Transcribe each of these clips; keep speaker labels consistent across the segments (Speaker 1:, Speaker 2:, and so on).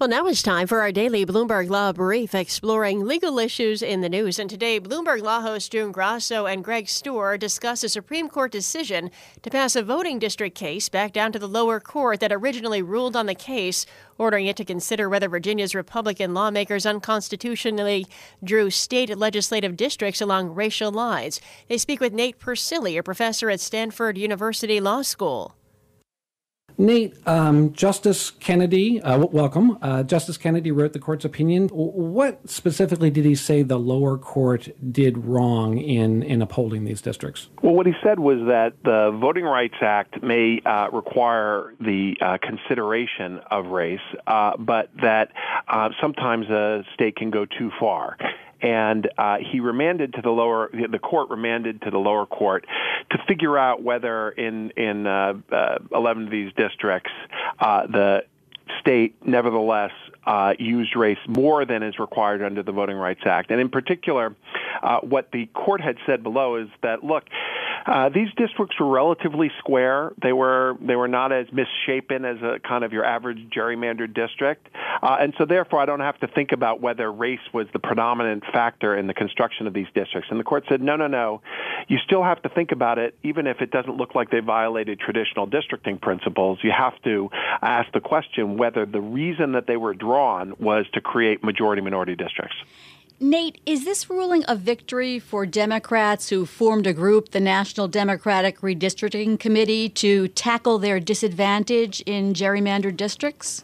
Speaker 1: Well, now it's time for our daily Bloomberg Law Brief, exploring legal issues in the news. And today, Bloomberg Law host June Grasso and Greg Stohr discuss a Supreme Court decision to pass a voting district case back down to the lower court that originally ruled on the case, ordering it to consider whether Virginia's Republican lawmakers unconstitutionally drew state legislative districts along racial lines. They speak with Nate Persily, a professor at Stanford University Law School.
Speaker 2: Nate, um, Justice Kennedy, uh, welcome. Uh, Justice Kennedy wrote the court's opinion. What specifically did he say the lower court did wrong in, in upholding these districts?
Speaker 3: Well, what he said was that the Voting Rights Act may uh, require the uh, consideration of race, uh, but that uh, sometimes a state can go too far and uh, he remanded to the lower the court remanded to the lower court to figure out whether in in uh, uh, 11 of these districts uh, the state nevertheless uh, used race more than is required under the Voting Rights Act. And in particular, uh, what the court had said below is that, look, uh, these districts were relatively square. They were they were not as misshapen as a kind of your average gerrymandered district, uh, and so therefore I don't have to think about whether race was the predominant factor in the construction of these districts. And the court said, no, no, no, you still have to think about it, even if it doesn't look like they violated traditional districting principles. You have to ask the question whether the reason that they were drawn was to create majority minority districts.
Speaker 4: Nate, is this ruling a victory for Democrats who formed a group, the National Democratic Redistricting Committee, to tackle their disadvantage in gerrymandered districts?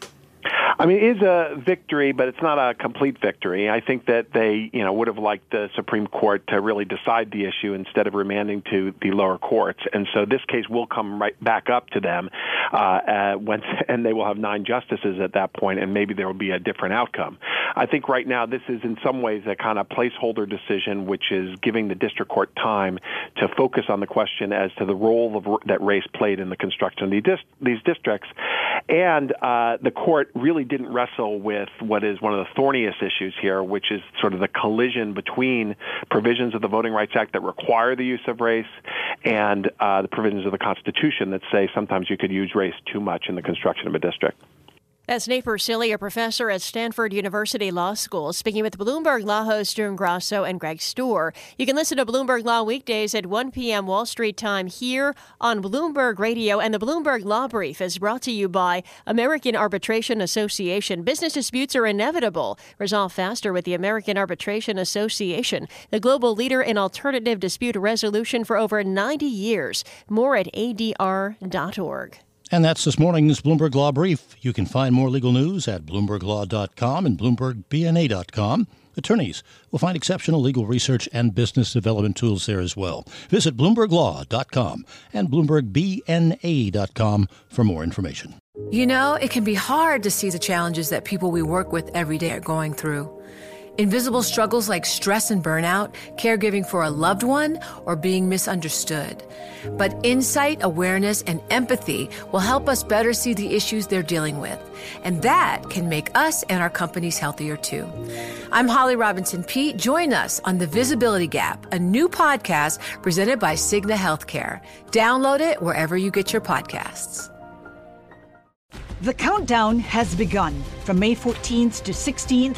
Speaker 3: I mean, it is a victory, but it's not a complete victory. I think that they, you know, would have liked the Supreme Court to really decide the issue instead of remanding to the lower courts. And so this case will come right back up to them uh, uh, once, and they will have nine justices at that point, and maybe there will be a different outcome. I think right now this is in some ways a kind of placeholder decision, which is giving the district court time to focus on the question as to the role of, that race played in the construction of these districts. And uh, the court really didn't wrestle with what is one of the thorniest issues here, which is sort of the collision between provisions of the Voting Rights Act that require the use of race and uh, the provisions of the Constitution that say sometimes you could use race too much in the construction of a district.
Speaker 1: That's Nate Persily, a professor at Stanford University Law School, speaking with Bloomberg Law host June Grasso and Greg Stohr. You can listen to Bloomberg Law weekdays at 1 p.m. Wall Street time here on Bloomberg Radio. And the Bloomberg Law Brief is brought to you by American Arbitration Association. Business disputes are inevitable. Resolve faster with the American Arbitration Association, the global leader in alternative dispute resolution for over 90 years. More at adr.org.
Speaker 5: And that's this morning's Bloomberg Law Brief. You can find more legal news at BloombergLaw.com and BloombergBNA.com. Attorneys will find exceptional legal research and business development tools there as well. Visit BloombergLaw.com and BloombergBNA.com for more information.
Speaker 6: You know, it can be hard to see the challenges that people we work with every day are going through. Invisible struggles like stress and burnout, caregiving for a loved one, or being misunderstood. But insight, awareness, and empathy will help us better see the issues they're dealing with. And that can make us and our companies healthier too. I'm Holly Robinson Peete. Join us on The Visibility Gap, a new podcast presented by Cigna Healthcare. Download it wherever you get your podcasts.
Speaker 7: The countdown has begun. From May 14th to 16th,